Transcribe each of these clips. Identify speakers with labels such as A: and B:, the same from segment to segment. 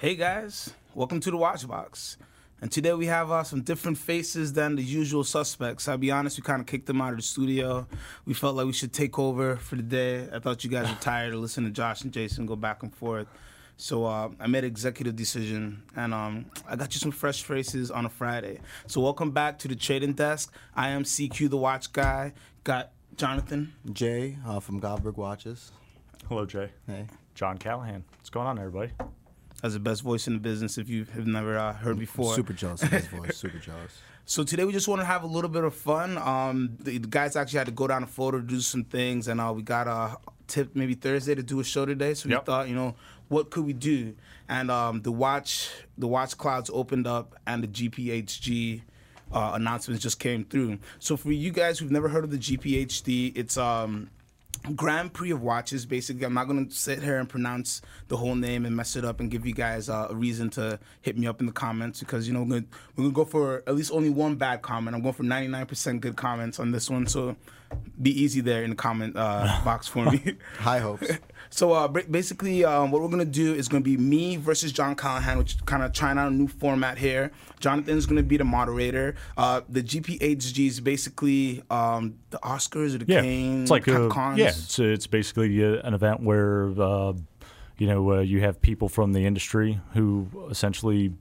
A: Hey guys, welcome to the Watch Box. And today we have uh, some different faces than the usual suspects. I'll be honest, we kind of kicked them out of the studio. We felt like we should take over for the day. I thought you guys were tired of listening to Josh and Jason go back and forth. So uh, I made an executive decision, and um, I got you some fresh faces on a Friday. So welcome back to the trading desk. I am CQ, the watch guy. Got Jonathan.
B: Jay uh, from Goldberg Watches.
C: Hello, Jay.
B: Hey.
C: John Callahan. What's going on, everybody?
A: That's the best voice in the business if you have never uh, heard before.
B: Super jealous of his voice. Super jealous.
A: So today we just want to have a little bit of fun. Um, the, the guys actually had to go down to Florida to do some things, and uh, we got a tip maybe Thursday to do a show today. So we
C: Yep.
A: thought, you know, what could we do? And um, the watch, the watch clouds opened up, and the GPHG uh, announcements just came through. So for you guys who've never heard of the GPHG, it's um. Grand Prix of watches. Basically, I'm not going to sit here and pronounce the whole name and mess it up and give you guys uh, a reason to hit me up in the comments because you know we're gonna, we're gonna go for at least only one bad comment. I'm going for 99% good comments on this one, so be easy there in the comment uh, box for me.
B: High hopes.
A: So uh, basically, um, what we're gonna do is gonna be me versus John Callahan, which kind of trying out a new format here. Jonathan's gonna be the moderator. Uh, the GPHG is basically um, the Oscars or the
C: Yeah,
A: Cannes,
C: it's like
A: Cap
C: a, yeah, it's, it's basically uh, an event where uh, you know uh, you have people from the industry who essentially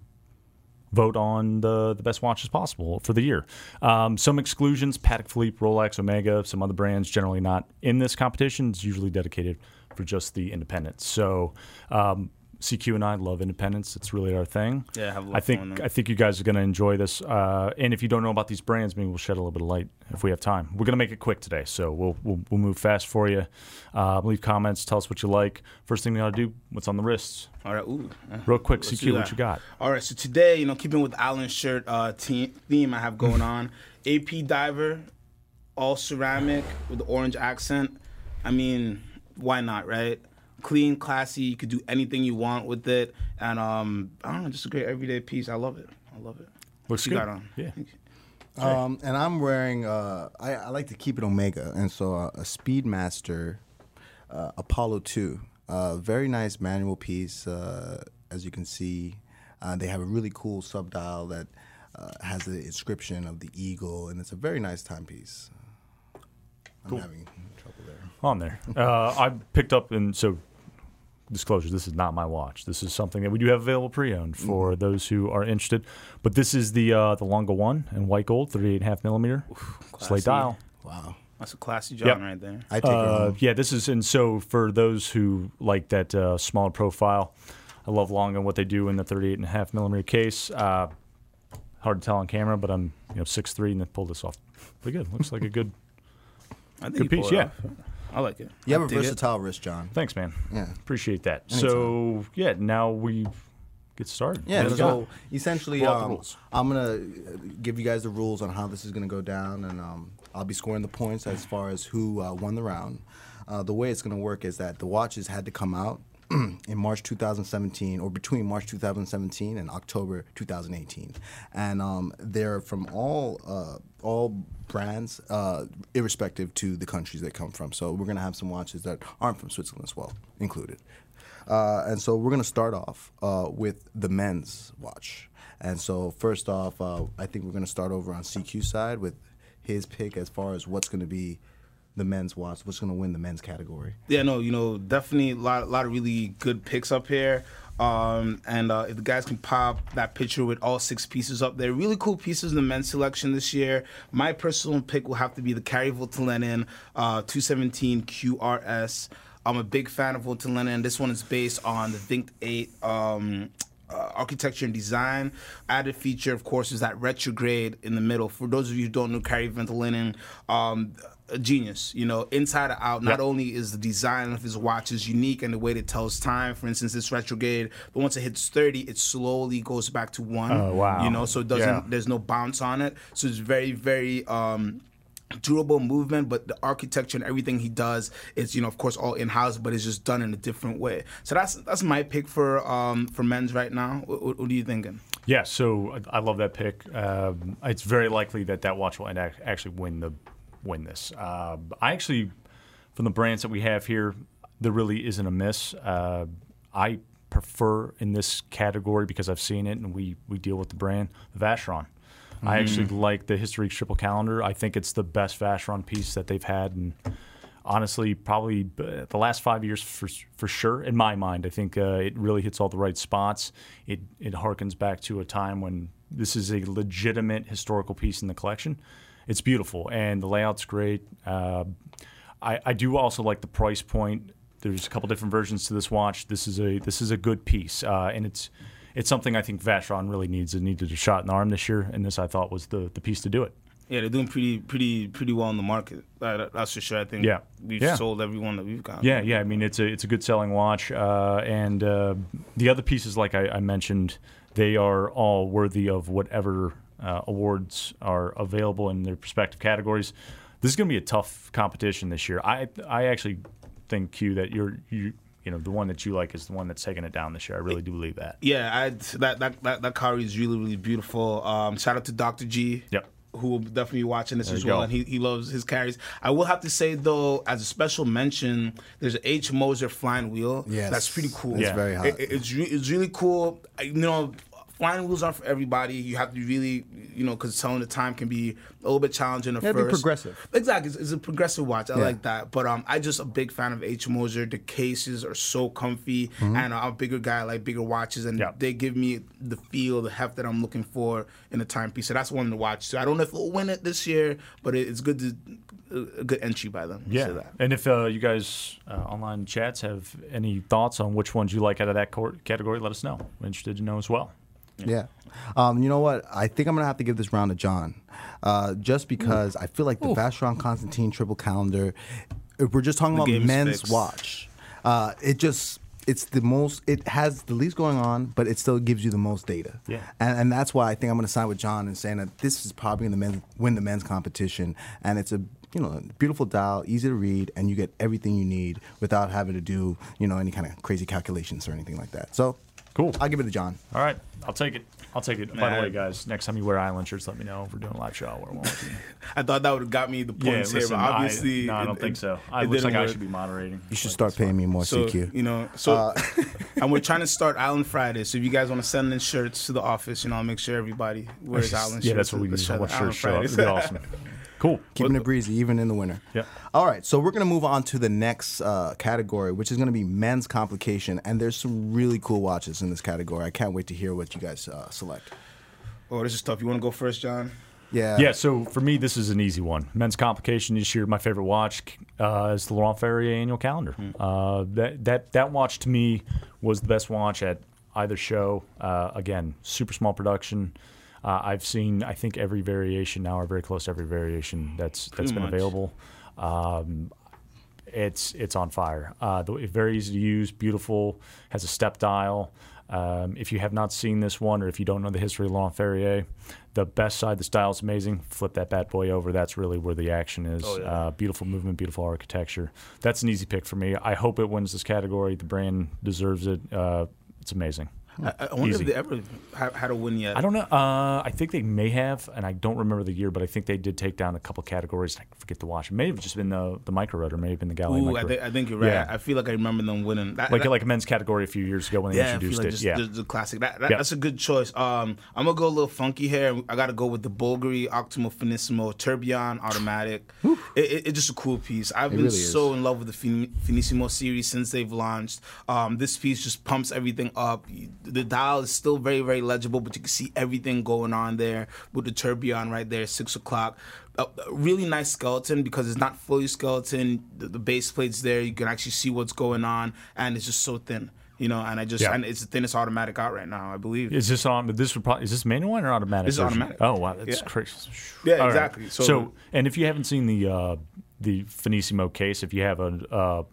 C: vote on the the best watches possible for the year. Um, some exclusions: Patek Philippe, Rolex, Omega, some other brands generally not in this competition. It's usually dedicated for just the independents. So. Um, CQ and I love independence. It's really our thing.
A: Yeah, have a lot
C: I
A: of fun with
C: think. I think you guys are going to enjoy this. Uh, and if you don't know about these brands, maybe we'll shed a little bit of light if we have time. We're going to make it quick today, so we'll we'll, we'll move fast for you. Uh, leave comments. Tell us what you like. First thing we ought to do: what's on the wrists?
A: All right, ooh.
C: Real quick,
A: let's
C: CQ, what you got?
A: All right, so today, you know, keeping with Alan's shirt uh, te- theme I have going on, AP Diver, all ceramic with the orange accent. I mean, why not, right? Clean, classy. You could do anything you want with it, and um, I don't know, just a great everyday piece. I love it. I love it.
C: Looks
A: What you
C: good.
A: got on?
C: Yeah.
B: Um, and I'm wearing. Uh, I, I like to keep it Omega, and so uh, a Speedmaster uh, Apollo Two. Uh, very nice manual piece. Uh, as you can see, uh, they have a really cool sub dial that uh, has the inscription of the eagle, and it's a very nice timepiece. I'm having trouble there.
C: On there. Uh, I picked up and so disclosure. This is not my watch. This is something that we do have available pre-owned for
A: Mm-hmm.
C: those who are interested. But this is the uh, the Lange One in white gold, 38.5 millimeter
A: classy.
C: slate dial.
B: Wow.
A: That's a classy John
C: Yep.
A: right there.
B: I take
C: Uh, yeah, this is and so for those who like that uh, smaller profile, I love Lange and what they do in the 38 and a half millimeter case. Uh, hard to tell on camera, but I'm you know six three and they pulled this off pretty good. Looks like a good.
A: I think
C: Good piece, yeah.
A: I like it.
B: You have a
A: dig it.
B: versatile wrist, John.
C: Thanks, man.
B: Yeah.
C: Appreciate that. So yeah, now we get started.
B: Yeah,
C: What do
B: so
C: got?
B: essentially,
C: Roll out the
B: um. I'm gonna uh, give you guys the rules on how this is gonna go down, and um, I'll be scoring the points as far as who uh, won the round. Uh, the way it's gonna work is that the watches had to come out in March 2017, or between March 2017 and October 2018, and um, they're from all uh, all brands, uh, irrespective to the countries they come from. So we're gonna have some watches that aren't from Switzerland as well included. Uh, and so we're to start off uh, with the men's watch. And so first off, uh, I think we're to start over on CQ side with his pick as far as what's to be the men's watch, what's going to win the men's category.
A: Yeah, no, you know, definitely a lot, a lot of really good picks up here. Um, and uh, if the guys can pop that picture with all six pieces up there, really cool pieces in the men's selection this year. My personal pick will have to be the Kari Voutilainen uh, 217 QRS. I'm a big fan of Voutilainen. This one is based on the Vingt-8 um, uh, architecture and design. Added feature, of course, is that retrograde in the middle. For those of you who don't know Kari Voutilainen, um, a genius. You know, inside and out. Not
C: Yep.
A: only is the design of his watches unique and the way it tells time. For instance, it's retrograde, but once it hits thirty, it slowly goes back to one.
C: Oh, wow.
A: You know, so it doesn't.
C: Yeah.
A: There's no bounce on it. So it's very, very. Um, durable movement but the architecture and everything he does is you know of course all in-house but it's just done in a different way so that's that's my pick for um for men's right now what, what, are you thinking
C: Yeah, so I love that pick. Um, it's very likely that that watch will end ac- actually win the win this. Uh, I actually, from the brands that we have here, there really isn't a miss. Uh, I prefer in this category because I've seen it and we we deal with the brand, the Vacheron. I actually like the History Triple Calendar. I think it's the best Vacheron piece that they've had, and honestly, probably uh, the last five years for for sure. In my mind, I think uh, it really hits all the right spots. It it harkens back to a time when this is a legitimate historical piece in the collection. It's beautiful and the layout's great. Uh, I, I do also like the price point. There's a couple different versions to this watch. This is a this is a good piece, uh, and it's it's something I think Vacheron really needs. It needed a shot in the arm this year, and this I thought was the the piece to do it.
A: Yeah, they're doing pretty, pretty, pretty well in the market. Uh, that's for sure. I think.
C: Yeah.
A: we've
C: Yeah.
A: sold every one that we've got.
C: Yeah, yeah. I mean, it's a it's a good selling watch, uh, and uh, the other pieces, like I, I mentioned, they are all worthy of whatever uh, awards are available in their respective categories. This is going to be a tough competition this year. I I actually think Q that you're you you know the one that you like is the one that's taking it down this year. I really do believe that.
A: Yeah, I that that that, that Kari is really really beautiful. Um, shout out to Dr. G.
C: Yep.
A: Who will definitely be watching this
C: There
A: as
C: you
A: well,
C: go.
A: and he, he loves his carries. I will have to say though, as a special mention, there's an H Moser flying wheel.
B: Yeah,
A: that's pretty cool.
B: It's
C: Yeah.
B: very hot.
A: It- it- it's re- it's really cool. I- You know, flying wheels aren't for everybody. You have to really, you know, because telling the time can be a little bit challenging at
B: Yeah, be progressive.
A: Exactly, it's, it's a progressive watch. I
B: Yeah.
A: like that. But um, I just a big fan of H Moser. The cases are so comfy, and I'm a bigger guy. I like bigger watches, and
C: Yeah.
A: they give me the feel, the heft that I'm looking for in a timepiece. So that's one to watch. So I don't know if it'll win it this year, but it, it's good to a good entry by them.
C: Yeah,
A: that.
C: and if uh, you guys uh, online chats have any thoughts on which ones you like out of that category, let us know. We're interested to know as well.
B: Yeah. Um, you know what? I think I'm gonna have to give this round to John, uh, just because I feel like the Vacheron Constantine triple calendar. If we're just talking about
A: game's
B: men's
A: fixed.
B: watch, uh, it just it's the most. It has the least going on, but it still gives you the most data.
C: Yeah.
B: And, and that's why I think I'm gonna sign with John and saying that this is probably gonna men, win the men's competition, and it's a you know beautiful dial, easy to read, and you get everything you need without having to do you know any kind of crazy calculations or anything like that. So.
C: Cool.
B: I'll give it to John.
C: All right, I'll take it. I'll take it. By the way, guys, next time you wear Island shirts, let me know if we're doing a live show. Or one with you.
A: I thought that would have got me the
C: Yeah,
A: points
C: listen,
A: here, but obviously,
C: I, no, I don't think so. I
A: it
C: looks like
A: didn't
C: I
A: work.
C: should be moderating.
B: You should start paying me more
A: So
B: CQ.
A: you know, so
B: Uh,
A: and we're trying to start Island Friday. So if you guys want to send in shirts to the office, you know, I'll make sure everybody wears Island
C: yeah,
A: shirts.
C: that's what we
A: to
C: need.
A: show
C: What
A: the
C: shirts show up?
A: Island
C: It'd be
A: Fridays.
C: awesome. Cool.
B: Keeping it breezy, even in the winter.
C: Yeah.
B: All right, so we're gonna move on to the next uh, category, which is gonna be men's complication, and there's some really cool watches in this category. I can't wait to hear what you guys uh, select.
A: Oh, this is tough. You want to go first, John?
B: Yeah.
C: Yeah, so for me, this is an easy one. Men's complication this year, my favorite watch uh, is the Laurent Ferrier annual calendar. Uh, that that that watch to me was the best watch at either show. Uh, again, super small production. Uh, I've seen, I think, every variation now, or very close to every variation that's that's
A: Pretty
C: been
A: much.
C: available. Um, it's it's on fire. Uh, very easy to use, beautiful, has a step dial. Um, if you have not seen this one, or if you don't know the history of Laurent Ferrier, the best side, the style is amazing. Flip that bad boy over. That's really where the action is.
A: Oh, yeah.
C: uh, beautiful movement, beautiful architecture. That's an easy pick for me. I hope it wins this category. The brand deserves it. Uh, it's amazing.
A: I, I wonder
C: Easy.
A: if they ever ha- had a win yet.
C: I don't know. Uh, I think they may have, and I don't remember the year, but I think they did take down a couple categories. I forget to watch. It may have just been the the micro rotor, may have been the Galet
A: Ooh, I I think you're right.
C: Yeah.
A: I feel like I remember them winning. That,
C: like
A: that-
C: like a men's category a few years ago when they
A: yeah,
C: introduced
A: like
C: it.
A: just
C: yeah,
A: the, the classic. That, that,
C: Yeah.
A: That's a good choice. Um, I'm gonna go a little funky here. I got to go with the Bulgari Octo Finissimo Tourbillon Automatic. it, it, it's just a cool piece. I've been
B: really is.
A: so in love with the Fin- Finissimo series since they've launched. Um, this piece just pumps everything up. The dial is still very very legible, but you can see everything going on there with the Tourbillon right there, six o'clock. A a really nice skeleton because it's not fully skeleton. The, the base plate's there. You can actually see what's going on, and it's just so thin. You know, and I just
C: Yeah.
A: and it's the thinnest automatic out right now, I believe.
C: Is this on? This would probably is this manual one or automatic?
A: This is automatic.
C: Oh wow, that's
A: Yeah.
C: crazy.
A: Yeah,
C: All right.
A: exactly. So-
C: So, and if you haven't seen the uh, the Finissimo case, if you have a, uh,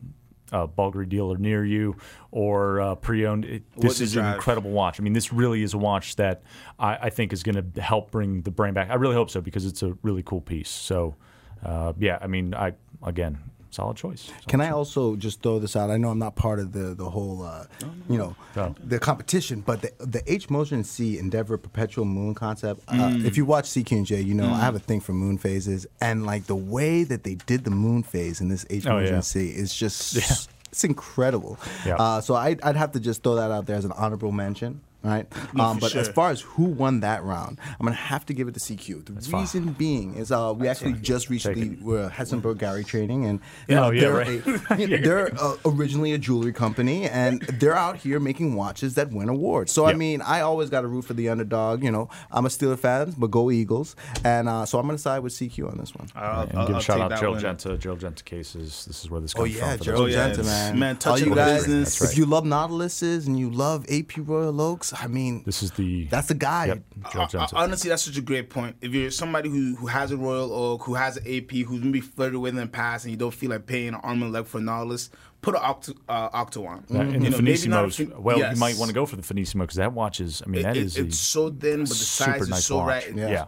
C: a Bulgari dealer near you or uh, pre-owned, it, this
A: is
C: is an incredible watch. I mean, this really is a watch that I, I think is going to help bring the brand back. I really hope so because it's a really cool piece. So, uh, yeah, I mean, I again, solid choice.
B: Can I also just throw this out? I know I'm not part of the the whole, uh, you know,
C: No.
B: the competition, but the the H Moser C Endeavor Perpetual Moon concept. Uh,
A: Mm.
B: if you watch CQ and J, you know I have a thing for moon phases, and like the way that they did the moon phase in this H
C: Oh,
B: Moser
C: yeah.
B: C is just. it's incredible.
C: Yeah.
B: Uh, so I'd, I'd have to just throw that out there as an honorable mention. Right, um,
A: for
B: but as far as who won that round, I'm gonna have to give it to CQ. The
C: fine.
B: reason being is uh, we actually just recently were Hessenberg Gary Training, and
C: Oh, yeah,
B: they're,
C: right.
B: a- you know, they're uh, originally a jewelry company, and they're out here making watches that win awards. So I mean, I always got to root for the underdog. You know, I'm a Steeler fan, but go Eagles, and uh, so I'm gonna side with CQ on this one.
A: I'll,
C: and
A: I'll-
C: give
A: I'll
C: a shout out
A: that
C: Gerald
A: one.
C: Genta. Gerald Genta cases. This is where this
B: Oh
C: comes
B: yeah,
C: from. for
B: Gerald
C: those-
A: yeah,
B: Genta,
A: it's-
B: man.
A: man,
B: All
A: touching
B: you guys,
A: business.
C: That's
B: if you love Nautiluses and you love AP Royal Oaks, I mean,
C: This is the
B: that's the guy.
C: Yep, Gerald
A: Uh,
C: Genta.
A: honestly, that's such a great point. If you're somebody who, who has a Royal Oak, who has an AP, who's maybe flirted with in the past, and you don't feel like paying an arm and leg for Nautilus, put an Octo, uh, Octo on.
C: Yeah, and
A: You
C: the
A: know, maybe not fin-
C: well,
A: yes.
C: you might want to go for the Finissimo because that watch is. I mean,
A: It- it-
C: is
A: it's
C: a
A: so thin, but the
C: super
A: size is
C: nice
A: so
C: watch.
A: right.
C: Yeah.
B: Yeah.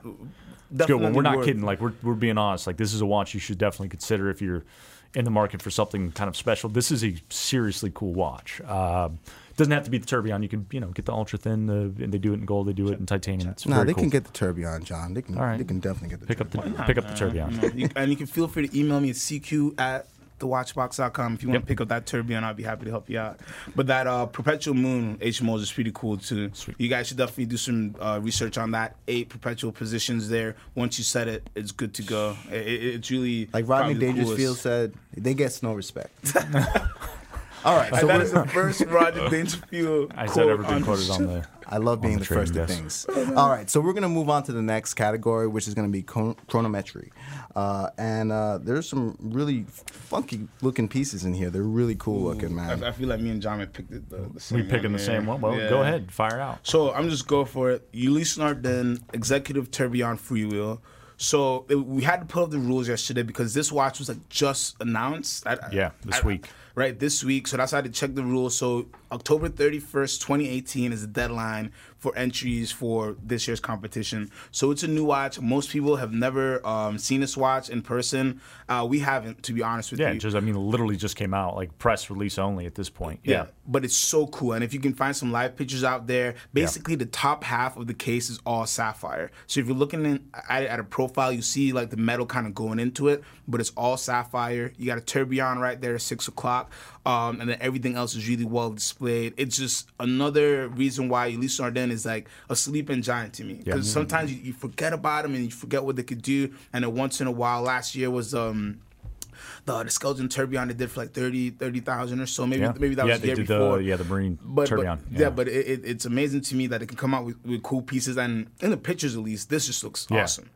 C: It's good one. We're not
A: Definitely
C: kidding. Like we're we're being honest. Like this is a watch you should definitely consider if you're in the market for something kind of special. This is a seriously cool watch. Uh, doesn't have to be the Tourbillon. You can you know get the ultra thin. Uh, and they do it in gold. They do it in titanium. It's
B: Nah,
C: very
B: they
C: cool.
B: can get the Tourbillon, John. They can.
C: All right.
B: They can definitely get the
C: pick up the
B: Tourbillon.
C: pick up the Tourbillon.
A: You you- and you can feel free to email me at cq at thewatchbox.com if you want
C: Yep.
A: to pick up that tourbillon i'll be happy to help you out but that uh, perpetual moon hmos is pretty cool too you guys should definitely do some uh, research on that eight perpetual positions there once you set it it's good to go it, it- it's really
B: Like Rodney
A: probably the
B: Dangerfield said, they get no respect. All right, so
A: and that
B: we're-
A: is the first Roger Dangerfield
C: I said
A: quote
C: ever been quoted on the.
B: I love being
C: the
B: the, first
C: trading
B: of things. All right, so we're gonna move on to the next category, which is gonna be chronometry, uh, and uh, there's some really funky looking pieces in here. They're really cool looking, man.
A: I, I feel like me and John may pick the, the, the same
C: We picking
A: one
C: the
A: here.
C: same one. Well,
A: Yeah.
C: go ahead, fire out.
A: So I'm just go for it. Ulysse Nardin, executive tourbillon freewheel. So we had to put up the rules yesterday because this watch was like just announced. I-
C: Yeah, this
A: I-
C: week.
A: Right, this week. So that's how I had to check the rules. So October 31st, 2018 is the deadline for entries for this year's competition. So it's a new watch. Most people have never um, seen this watch in person. Uh, we haven't, to be honest with
C: Yeah,
A: you.
C: it just I mean, literally just came out, like press release only at this point.
A: Yeah.
C: Yeah,
A: But it's so cool. And if you can find some live pictures out there, basically the top half of the case is all sapphire. So if you're looking in, at it at a profile, you see like the metal kind of going into it, but it's all sapphire. You got a tourbillon right there at six o'clock. Um, and then everything else is really well displayed. It's just another reason why Ulysse Nardin is like a sleeping giant to me. Because sometimes you, you forget about them and you forget what they could do. And then once in a while, last year was um the the skeleton tourbillon they did for like 30 30,000 or so maybe
C: yeah.
A: maybe that
C: yeah,
A: was the
C: they
A: year
C: did
A: before
C: the yeah the Marine
A: but, but-
C: tourbillon.
A: yeah. but it, it, it's amazing to me that it can come out with, with cool pieces and in the pictures at least this just looks
C: Yeah.
A: awesome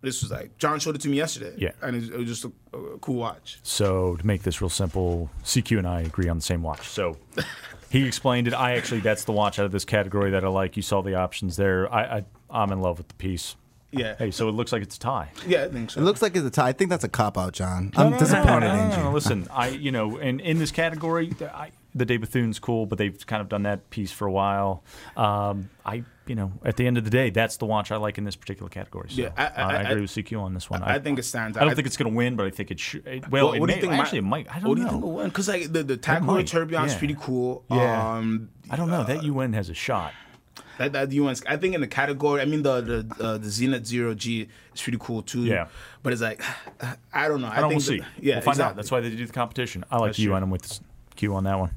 A: this was like john showed it to me yesterday
C: Yeah.
A: and it, it was just a, a cool watch
C: So to make this real simple, CQ and I agree on the same watch. So he explained it. I actually that's the watch out of this category that I like. You saw the options there. I, I I'm in love with the piece.
A: yeah
C: Hey, so it looks like it's a tie.
A: yeah i think so
B: It looks like it's a tie. I think that's a cop out, John.
C: No,
B: I'm
C: no, no,
B: disappointed
C: no, no,
B: in you.
C: Listen, I you know, and in this category, the- I, the De Bethune's cool, but they've kind of done that piece for a while. Um, I you know, at the end of the day, that's the watch I like in this particular category. So
A: Yeah, I- I-
C: I,
A: I-
C: agree with CQ on this one.
A: I think it stands
C: I don't think it's going to win, but I think it should. Well,
A: What-
C: it
A: what do
C: may,
A: you think?
C: actually,
A: might-
C: it might. I don't
A: what do you
C: know.
A: think will win? Because like the the Tag
C: might,
A: Tourbillon is
C: yeah.
A: pretty cool.
C: Yeah.
A: Um,
C: I don't know. That UN has a shot.
A: that that UN's I think in the category. I mean the the uh, the Zenith Zero G is pretty cool too.
C: Yeah.
A: But it's like I don't know. I,
C: I don't.
A: think
C: We'll see.
A: yeah.
C: we'll find
A: exactly.
C: out. That's why they do the competition. I like
A: That's
C: you,
A: true.
C: I'm with Q on that one.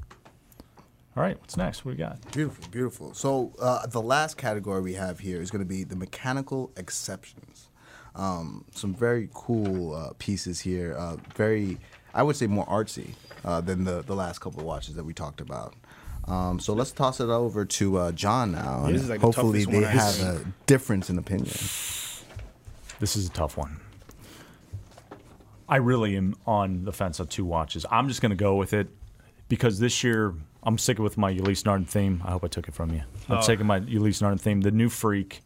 C: All right, what's next? What we got?
B: Beautiful, beautiful. So uh, the last category we have here is going to be the mechanical exceptions. Um, some very cool uh, pieces here. Uh, very, I would say, more artsy uh, than the the last couple of watches that we talked about. Um, so let's toss it over to uh, John now. and
A: this is like
B: hopefully
A: toughest
B: they
A: one
B: have
A: see.
B: a difference in opinion.
C: This is a tough one. I really am on the fence on two watches. I'm just going to go with it because this year I'm sticking with my Ulysse Nardin theme. I hope I took it from you. I'm
A: Oh.
C: taking my Ulysse Nardin theme. The new Freak.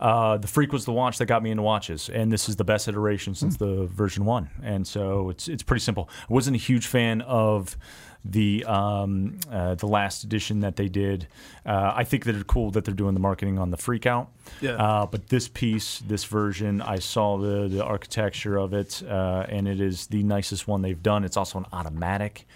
C: Uh, the Freak was the watch that got me into watches, and this is the best iteration since the version one. And so it's it's pretty simple. I wasn't a huge fan of the um, uh, the last edition that they did. Uh, I think that it's cool that they're doing the marketing on the Freak out.
A: Yeah.
C: Uh, but this piece, this version, I saw the, the architecture of it, uh, and it is the nicest one they've done. It's also an automatic.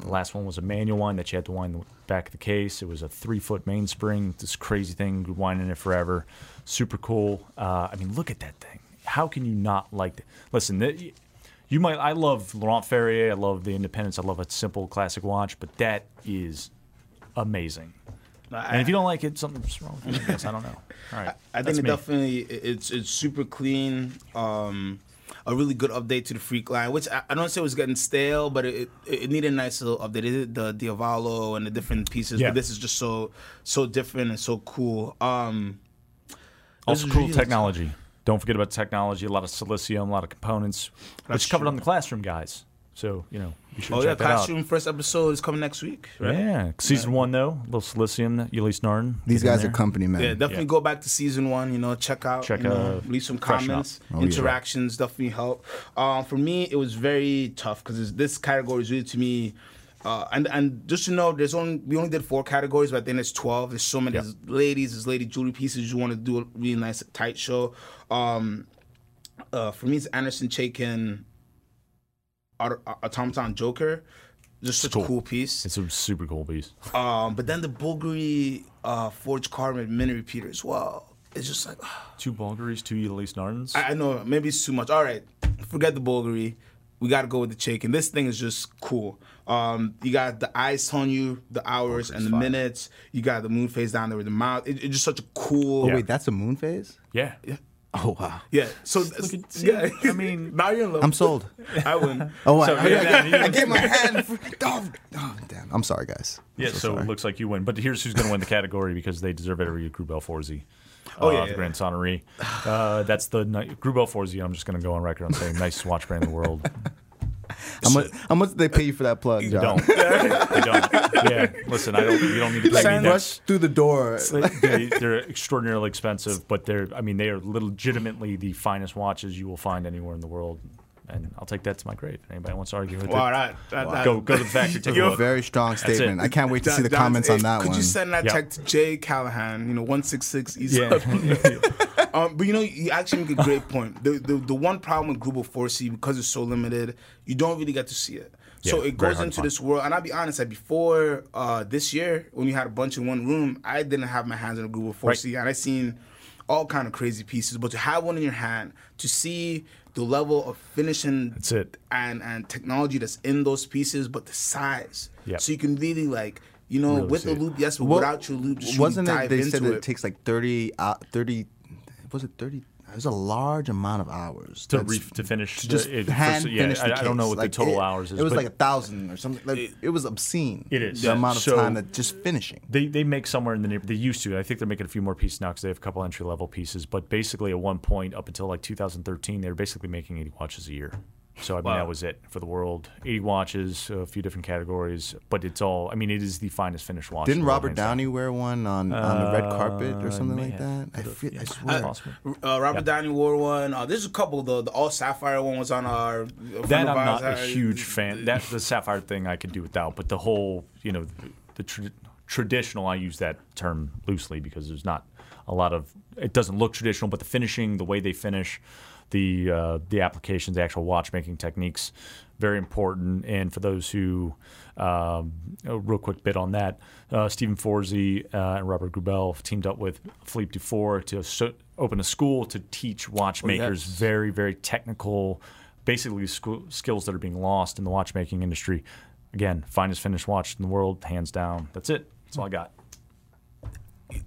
C: The last one was a manual one that you had to wind the back of the case. It was a three foot mainspring. This crazy thing, you'd wind in it forever. Super cool. Uh, I mean, look at that thing. How can you not like it? Listen, th- you might. I love Laurent Ferrier. I love the Independence. I love a simple classic watch, but that is amazing. And if you don't like it, something's wrong with you. I guess I don't know. All right,
A: I
C: That's
A: think it definitely it's it's super clean. Um, a really good update to the Freak line, which I, I don't say was getting stale, but it, it, it needed a nice little update. It the Diavolo and the different pieces,
C: Yeah.
A: but this is just so so different and so cool. Um,
C: Also, cool
A: really-
C: technology. Don't forget about technology. A lot of silicium, a lot of components,
A: That's
C: which covered
A: true.
C: on the classroom guys. So you know you should
A: Oh
C: check
A: yeah,
C: that
A: classroom
C: out.
A: first episode is coming next week. Right?
C: Yeah, season one though, a little silicium. Ulysse Nardin.
B: These guys are company men.
A: Yeah, definitely
C: Yeah.
A: go back to season one. You know, check out,
C: Check,
A: you know, leave some comments,
B: Oh, yeah.
A: interactions. Definitely help. Um, for me, it was very tough because this category is really to me. Uh, and and just to know, there's only we only did four categories, but then it's twelve. There's so many
C: Yeah.
A: there's ladies, there's lady jewelry pieces. You want to do a really nice tight show. Um, uh, for me, it's Anderson Chaykin, Auto- Automaton Joker. Just such
C: cool.
A: a cool piece.
C: It's a super cool piece.
A: Um, but then the Bulgari uh, Forge Carbon mini repeater as well. It's just like
C: Two Bulgaris, two Ulysse Nardins.
A: I, I know maybe it's too much. All right, forget the Bulgari. We got to go with the chicken. This thing is just cool. Um, you got the eyes telling you the hours and the
C: fire.
A: minutes. You got the moon phase down there with the mouth. It, it's just such a cool.
B: Oh wait, that's a moon phase.
C: yeah.
B: Oh wow,
A: Yeah. So
C: at-
A: yeah.
C: I mean-
A: now you're in love.
B: I'm sold.
A: I win.
B: Oh, I,
C: So,
B: I,
C: yeah,
B: I, I gave my hand. For, oh, oh, damn. I'm sorry, guys. I'm
C: Yeah, so, it looks like you win. But here's who's going to win the category because they deserve it every year. Greubel Forsey.
A: Oh,
C: uh,
A: yeah,
C: the
A: yeah.
C: Grande Sonnerie. Uh, that's the ni- Greubel Forsey. I'm just going to go on record on saying nice watch brand in the world.
B: How much? How much did they pay you for that plug, John?
C: Don't. they don't. Yeah, listen, I don't. You don't need to pay me
B: Rush through the door.
C: they, they're extraordinarily expensive, but they're. I mean, they are legitimately the finest watches you will find anywhere in the world, and I'll take that to my grave. Anybody wants to argue with
A: Wow,
C: it?
A: that, that, that
C: Go go to the factory. Take a
A: Yo,
C: look.
B: Very strong statement. I can't wait to see the comments on that
A: could
B: one.
A: Could you send that
C: Yeah.
A: check to Jay Callahan? You know, one six six East.
C: Yeah.
A: um, but you know, you actually make a great point. The the, the one problem with Greubel Forsey because it's so limited, you don't really get to see it. So
C: Yeah,
A: it goes into this world, and I'll be honest. Like before uh, this year, when we had a bunch in one room, I didn't have my hands on a Greubel Forsey, and I seen all kind of crazy pieces. But to have one in your hand, to see the level of finishing,
C: That's it.
A: and and technology that's in those pieces, but the size,
C: Yep.
A: so you can really like. You know,
C: Really
A: with the loop, yes, but
B: Well,
A: without your loop, just
B: wasn't
A: really
B: it? They
A: into
B: said it,
A: it.
B: takes like 30, uh, 30 Was it thirty? It was a large amount of hours
C: to, re- to finish
B: to just
C: it,
B: hand
C: first- yeah,
B: finish
C: I, I don't know what
B: Like,
C: the total
B: it-
C: hours is.
B: It was like a thousand or something. Like, it, was obscene.
C: It is.
B: the
C: Yeah.
B: amount of
C: So-
B: time that just finishing.
C: They they make somewhere in the neighborhood. They used to. I think they're making a few more pieces now because they have a couple entry level pieces. But basically, at one point up until like 2013, they were basically making 80 watches a year. So I mean,
A: Wow.
C: that was it for the world. 80 watches, a few different categories, but it's all. I mean, it is the finest finished watch.
B: Didn't
C: in the world,
B: Robert
C: hands down.
B: Downey wear one on, on the red carpet or
C: Uh,
B: something
C: may
B: like that? I, feel,
C: Yeah,
B: I swear.
C: possible.
A: Uh, Robert Downey wore one. Uh, there's a couple. The the all sapphire one was on our.
C: That I'm not a
A: uh,
C: huge fan. That the sapphire thing I could do without, but the whole you know the tra- traditional. I use that term loosely because there's not a lot of. It doesn't look traditional, but the finishing, the way they finish, the uh, the applications, the actual watchmaking techniques, very important. And for those who, um, a real quick bit on that, uh, Stephen Forsey uh, and Robert Greubel teamed up with Philippe Dufour to so, open a school to teach watchmakers
B: yes.
C: very very technical basically school, skills that are being lost in the watchmaking industry. Again, finest finished watch in the world, hands down. That's it. That's all I got.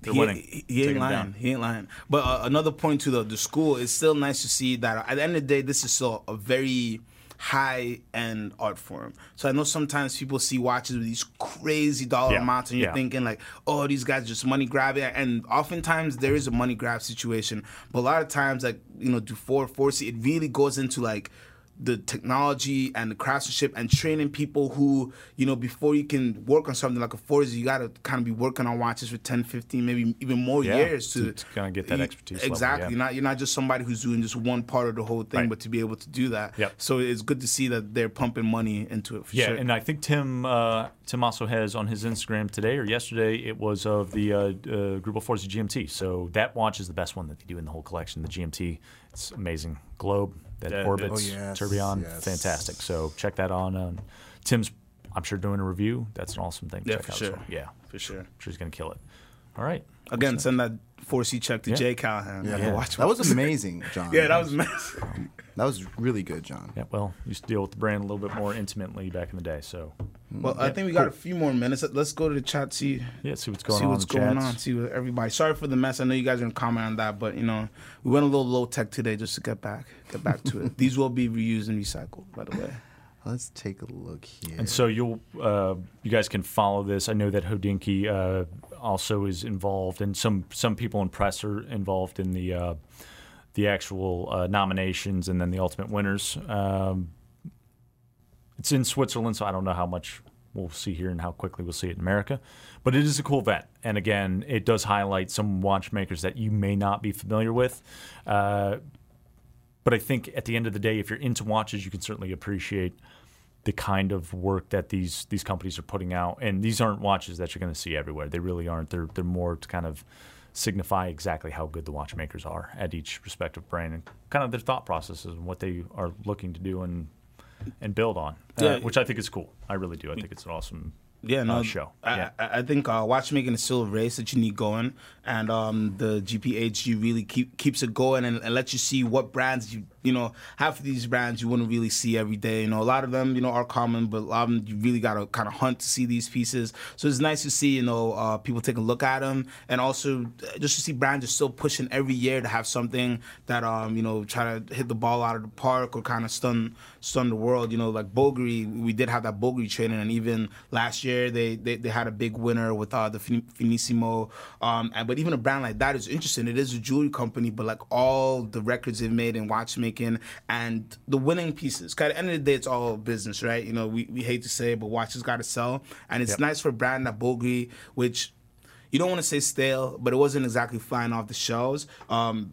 C: They're
A: he,
C: winning.
A: He, he ain't lying. He ain't lying. But uh, another point to the the school, it's still nice to see that at the end of the day, this is still a very high end art form. So I know sometimes people see watches with these crazy dollar
C: Yeah,
A: amounts, and you're
C: yeah.
A: thinking like, oh, these guys just money grabbing. And oftentimes there is a money grab situation, but a lot of times, like you know, Dufour, Forsey, it really goes into like the technology and the craftsmanship and training people who, you know, before you can work on something like a Forsey, you got to kind of be working on watches for 10, 15, maybe even more
C: Yeah,
A: years to,
C: to- to kinda get that expertise level,
A: Exactly.
C: yeah.
A: You're not you're not just somebody who's doing just one part of the whole thing,
C: Right.
A: but to be able to do that.
C: Yep.
A: So it's good to see that they're pumping money into it for
C: Yeah,
A: sure.
C: and I think Tim uh, Tim also has on his Instagram today or yesterday. It was of the uh, uh, Greubel Forsey GMT. So that watch is the best one that they do in the whole collection. The GMT, it's amazing. Globe that
A: Yeah,
C: orbits,
B: oh, yes,
C: tourbillon,
B: yes.
C: fantastic. So check that on. Um, Tim's, I'm sure doing a review. That's an awesome thing. To
A: Yeah,
C: check
A: for
C: out.
A: sure.
C: So, yeah,
A: for sure.
C: I'm sure he's gonna kill it. All right.
A: Again, send that Forsey check to
C: Yeah.
A: Jay Callahan.
B: Yeah,
A: Yeah, watch
B: that was amazing, John.
A: Yeah, that was massive.
B: that was really good, John.
C: Yeah, well, used to deal with the brand a little bit more intimately back in the day. So mm.
A: Well, I think we got a few more minutes. Let's go to the chat. See
C: yeah, see what's going
A: see
C: on.
A: See what's
C: in the
A: going
C: chats.
A: on. See what everybody. Sorry for the mess. I know you guys are gonna comment on that, but you know we went a little low tech today just to get back get back to it. These will be reused and recycled, by the way.
B: Let's take a look here.
C: And so you'll, uh, you guys can follow this. I know that Hodinkee uh, also is involved, and some some people in press are involved in the uh, the actual uh, nominations and then the ultimate winners. Um, it's in Switzerland, so I don't know how much we'll see here and how quickly we'll see it in America. But it is a cool event, and again, it does highlight some watchmakers that you may not be familiar with. But I think at the end of the day, if you're into watches, you can certainly appreciate the kind of work that these these companies are putting out. And these aren't watches that you're going to see everywhere. They really aren't. They're they're more to kind of signify exactly how good the watchmakers are at each respective brand and kind of their thought processes and what they are looking to do and and build on, uh,
A: Yeah.
C: which I think is cool. I really do. I think it's an awesome
A: Yeah, no
C: uh, show.
A: I,
C: yeah.
A: I, I think uh, watchmaking is still a race that you need going, and um, the GPHG really keep, keeps it going and, and lets you see what brands you you know half of these brands you wouldn't really see every day. You know, a lot of them you know are common, but a lot of them you really gotta kind of hunt to see these pieces. So it's nice to see you know uh, people take a look at them, and also uh, just to see brands are still pushing every year to have something that um you know try to hit the ball out of the park or kind of stun stun the world. You know, like Bulgari, we did have that Bulgari training, and even last year they they, they had a big winner with uh, the Finissimo. Um, and, but even a brand like that is interesting. It is a jewelry company, but like all the records they've made in watchmaking and the winning pieces. 'Cause at the end of the day, it's all business, right? You know, we, we hate to say it, but watches got to sell, and it's
C: Yep.
A: nice for a brand like Bulgari, which you don't want to say stale, but it wasn't exactly flying off the shelves. Um,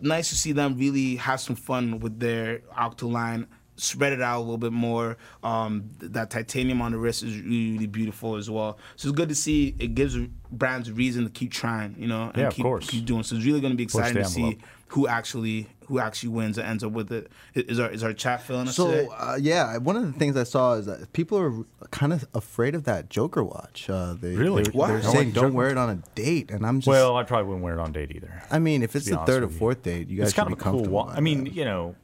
A: nice to see them really have some fun with their octo line. Spread it out a little bit more. Um, that titanium on the wrist is really, really beautiful as well. So it's good to see. It gives brands a reason to keep trying, you know, and
C: Yeah,
A: keep, keep doing. So it's really going to be exciting to see. Who actually who actually wins and ends up with it. Is our is our chat filling us today?
B: So uh, yeah, one of the things I saw is that people are kind of afraid of that Joker watch. Uh, they,
C: Really?
B: They're,
A: Why?
B: they're saying don't
C: Joker
B: wear it on a date, and I'm just.
C: well, I probably wouldn't wear it on date either.
B: I mean, if it's the third or
C: with you.
B: fourth date, you guys
C: it's kind
B: should
C: of
B: be
C: a cool.
B: comfortable.
C: Wa-
B: by
C: I mean,
B: that.
C: you know,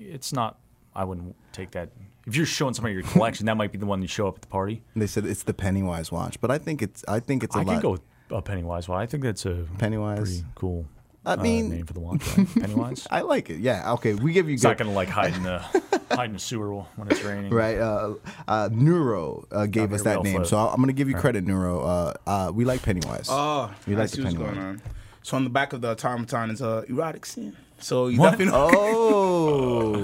C: it's not. I wouldn't take that. If you're showing somebody your collection, that might be the one you show up at the party.
B: they said it's the Pennywise watch, but I think it's I think it's a
C: I
B: lot.
C: can go with a Pennywise one. I think that's a
B: Pennywise.
C: pretty cool.
B: I
C: uh,
B: mean-
C: name for the watch, right? Pennywise.
B: I like it. Yeah. Okay. We give you
C: It's
B: good.
C: not gonna like hide in the hide in the sewer when it's raining.
B: Right, uh, uh, Neuro uh, gave us that name,
C: float.
B: so I'm gonna give you credit, Neuro. Uh, uh, we like Pennywise.
A: Oh,
B: we
A: I
B: like
A: see
B: the
A: what's
B: Pennywise.
A: going on. So on the back of the automaton is a erotic scene. So you
C: What?
A: definitely know.
B: Oh,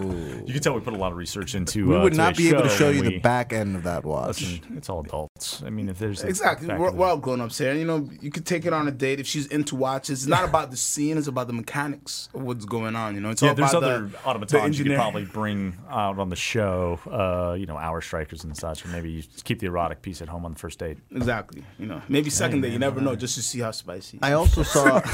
C: You can tell we put a lot of research into.
B: we
C: uh,
B: would not be able to
C: show
B: show
C: when
B: you the back end of that watch.
C: Listen, it's all adults. I mean, if there's
A: Exactly.
C: fact
A: We're,
C: of-
A: we're all grown ups here. You know, you could take it on a date if she's into watches. It's not about the scene; it's about the mechanics of what's going on. You know, it's
C: yeah,
A: all
C: there's
A: about
C: other
A: the, the
C: automatons you could probably bring out on the show. Uh, you know, hour strikers and such, or maybe you just keep the erotic piece at home on the first date.
A: Exactly. You know, maybe second date. You never know, just to see how spicy.
B: I also saw.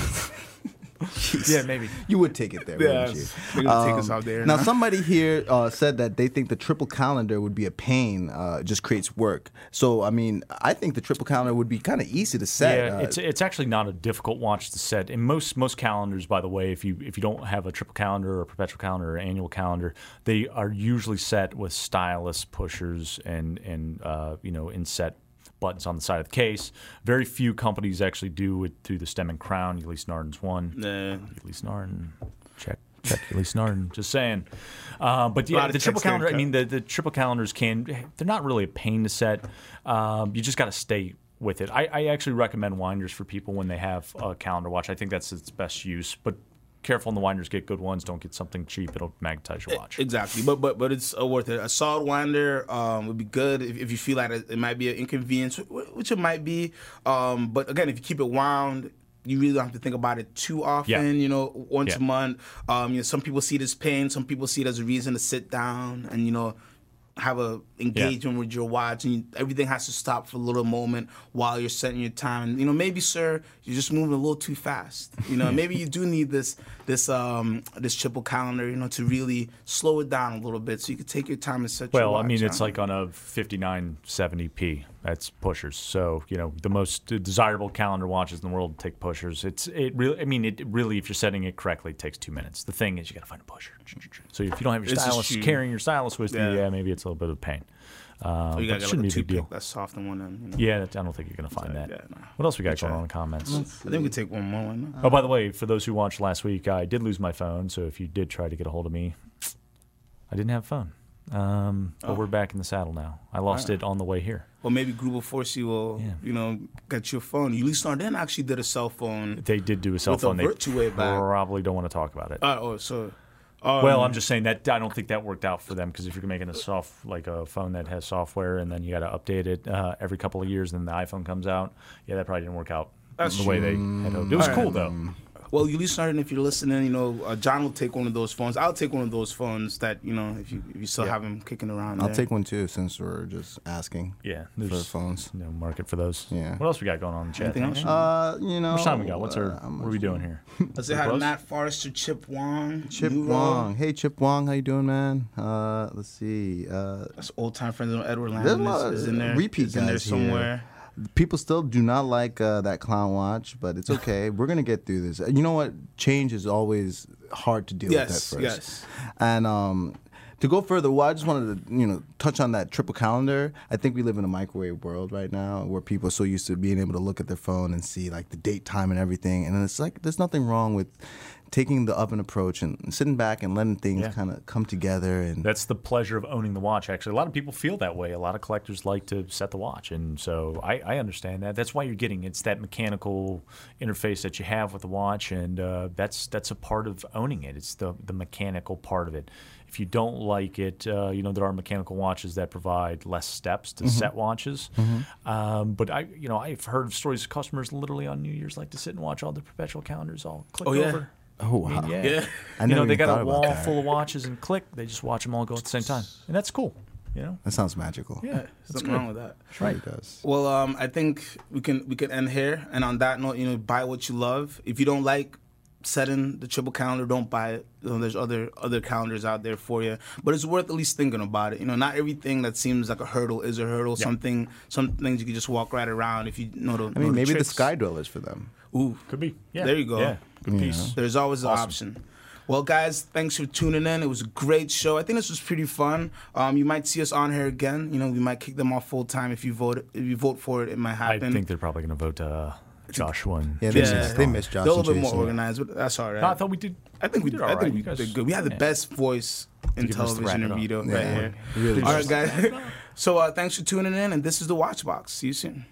C: Yeah, maybe.
B: You would take it there,
A: Yeah,
B: wouldn't you?
A: gonna take us out there
B: Now,
A: now.
B: somebody here uh, said that they think the triple calendar would be a pain, uh, just creates work. So, I mean, I think the triple calendar would be kind of easy to set.
C: Yeah,
B: uh,
C: it's it's actually not a difficult watch to set. In most most calendars, by the way, if you if you don't have a triple calendar or perpetual calendar or annual calendar, they are usually set with stylus pushers and and uh, you know inset buttons on the side of the case. Very few companies actually do it through the stem and crown. Ulysse Nardin's one.
A: Nah.
C: Ulysse Nardin, check. Check Ulysse Nardin. Just saying, uh, but yeah, the triple calendar. I mean, the, the triple calendars can they're not really a pain to set. Um, you just got to stay with it. I, I actually recommend winders for people when they have a calendar watch. I think that's its best use. But careful on the winders. Get good ones. Don't get something cheap. It'll magnetize your watch.
A: Exactly, but but but it's uh, worth it. A solid winder um, would be good if, if you feel like it, it might be an inconvenience, which it might be. Um, but again, if you keep it wound, you really don't have to think about it too often.
C: Yeah.
A: You know, once
C: Yeah.
A: a month. Um, you know, some people see it as pain. Some people see it as a reason to sit down and you know have a engagement with your watch, and you, everything has to stop for a little moment while you're setting your time. And, You know, maybe, sir, you're just moving a little too fast. You know, maybe you do need this this um this triple calendar, you know, to really slow it down a little bit, so you can take your time and set your
C: Well. I mean, it's like on a 5970p. That's pushers. So you know the most desirable calendar watches in the world take pushers. It's it really. I mean, it really, if you're setting it correctly, it takes two minutes. The thing is, you got to find a pusher. So if you don't have your
A: This is
C: stylus carrying your stylus with
A: Yeah.
C: you, yeah, maybe it's a little bit of a pain. Um, but
A: you
C: it
A: got
C: shouldn't
A: like
C: be
A: a
C: big deal.
A: toothpick that's soft and one. You know?
C: Yeah, that, I don't think you're gonna find that.
A: yeah, no.
C: What else we got going on in the comments?
A: I think we take one more. Not?
C: Oh, by the way, for those who watched last week, I did lose my phone. So if you did try to get a hold of me, I didn't have a phone. Um, but
A: Oh.
C: we're back in the saddle now. I lost it on the way here.
A: Well, maybe Greubel Forsey will,
C: Yeah.
A: you know, get your phone. Ulysse Nardin actually did a cell phone.
C: They did do a cell
A: With a
C: phone. They probably don't want to talk about it.
A: Uh, oh, so. Um,
C: well, I'm just saying that I don't think that worked out for them because if you're making a soft like a phone that has software and then you got to update it uh, every couple of years, then the iPhone comes out. Yeah, that probably didn't work out
A: That's
C: the way they had hoped. It was
A: All
C: cool
A: right.
C: though.
A: Well, Ulysse Nardin, if you're listening, you know, uh, John will take one of those phones. I'll take one of those phones that, you know, if you if you still
C: Yeah.
A: have them kicking around.
B: I'll
A: there.
B: take one too, since we're just asking
C: Yeah,
B: for
C: there's
B: phones.
C: no market for those.
B: Yeah.
C: What else we got going on in the chat?
A: Anything else?
B: Uh, you know.
C: How much time we got? What's our?
B: uh,
C: what are we doing here?
A: Let's say hi to? Matt Forrester, Chip Wong.
B: Chip
A: Nuro.
B: Wong. Hey, Chip Wong, how you doing, man? Uh, let's see. Uh,
A: That's old time friends. Edward
B: There's
A: Landon is, is in there.
B: repeat
A: is in there
B: guys here. People still do not like uh, that clown watch, but it's okay. We're gonna get through this. You know what? Change is always hard to deal
A: Yes,
B: with at first.
A: yes.
B: And um, to go further, well, I just wanted to you know touch on that triple calendar. I think we live in a microwave world right now where people are so used to being able to look at their phone and see like the date, time, and everything. And it's like there's nothing wrong with taking the oven approach and sitting back and letting things
C: Yeah.
B: kind of come together and
C: That's the pleasure of owning the watch. Actually, a lot of people feel that way. A lot of collectors like to set the watch, and so I, I understand that. That's why you're getting it's that mechanical interface that you have with the watch, and uh, that's that's a part of owning it. It's the the mechanical part of it. If you don't like it, uh, you know there are mechanical watches that provide less steps to set watches. Um, but I, you know, I've heard of stories of customers literally on New Year's like to sit and watch all the perpetual calendars all click
A: Oh, yeah?
C: over.
B: Oh
C: I
B: wow.
C: mean, yeah.
A: Yeah.
B: I
C: you know, they got a wall
B: that.
C: full of watches and click. They just watch them all go at the same time, and that's cool. You know,
B: That sounds magical.
C: yeah,
A: There's
C: that's
A: nothing
C: good.
A: wrong with that.
B: Sure it does.
A: Well, um, I think we can we can end here. And on that note, you know, buy what you love. If you don't like setting the triple calendar, don't buy it. You know, there's other other calendars out there for you. But it's worth at least thinking about it. You know, not everything that seems like a hurdle is a hurdle. Something some things you can just walk right around if you know the.
B: I mean, maybe the sky dwellers for them.
A: Ooh,
C: Could be. Yeah.
A: There you go.
C: Yeah. Good piece.
A: There's always an
C: Awesome.
A: option. Well, guys, thanks for tuning in. It was a great show. I think this was pretty fun. Um, you might see us on here again. You know, we might kick them off full time if you vote. If you vote for it, it might happen.
C: I think they're probably going to vote uh, Joshua. And
B: Yeah, they
A: Yeah.
B: missed, they missed Josh
A: They're a little bit more
B: Jason.
A: organized, but that's all right.
C: No, I thought we did.
A: I think we,
C: did
A: I
C: all right.
A: think we
C: guys-
A: did good. We had the
C: yeah.
A: best voice in
C: give us the
A: television and
C: wrap it
A: radio right
B: Yeah,
A: here.
B: really
A: all
B: just-
A: right, guys. so uh, thanks for tuning in, and this is the Watch Box. See you soon.